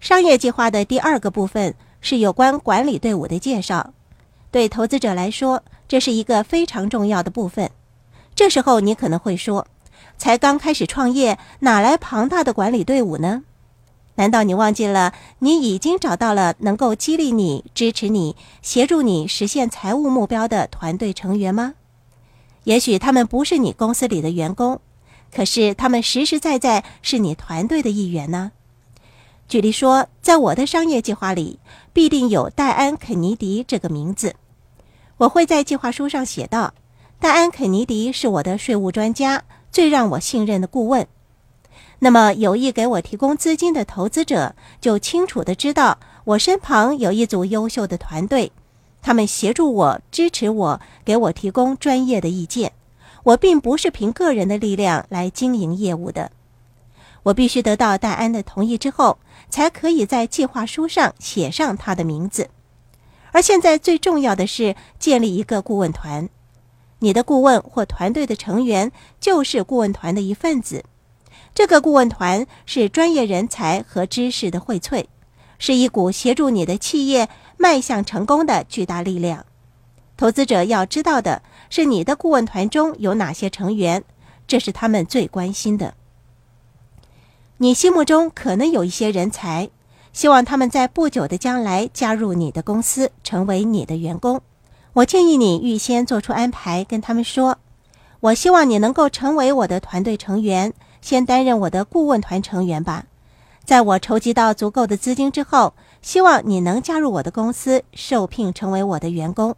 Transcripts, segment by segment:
商业计划的第二个部分是有关管理队伍的介绍。对投资者来说，这是一个非常重要的部分。这时候你可能会说：“才刚开始创业，哪来庞大的管理队伍呢？”难道你忘记了你已经找到了能够激励你、支持你、协助你实现财务目标的团队成员吗？也许他们不是你公司里的员工，可是他们实实在在是你团队的一员呢。举例说，在我的商业计划里，必定有戴安·肯尼迪这个名字。我会在计划书上写道：“戴安·肯尼迪是我的税务专家，最让我信任的顾问。”那么，有意给我提供资金的投资者就清楚的知道，我身旁有一组优秀的团队，他们协助我、支持我，给我提供专业的意见。我并不是凭个人的力量来经营业务的，我必须得到戴安的同意之后，才可以在计划书上写上他的名字。而现在最重要的是建立一个顾问团，你的顾问或团队的成员就是顾问团的一份子。这个顾问团是专业人才和知识的荟萃，是一股协助你的企业迈向成功的巨大力量。投资者要知道的是，你的顾问团中有哪些成员，这是他们最关心的。你心目中可能有一些人才，希望他们在不久的将来加入你的公司，成为你的员工。我建议你预先做出安排，跟他们说：“我希望你能够成为我的团队成员。”先担任我的顾问团成员吧，在我筹集到足够的资金之后，希望你能加入我的公司，受聘成为我的员工。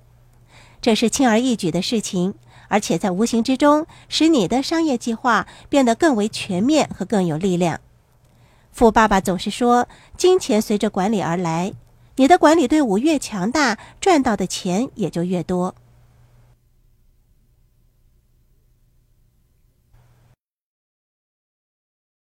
这是轻而易举的事情，而且在无形之中使你的商业计划变得更为全面和更有力量。富爸爸总是说，金钱随着管理而来，你的管理队伍越强大，赚到的钱也就越多。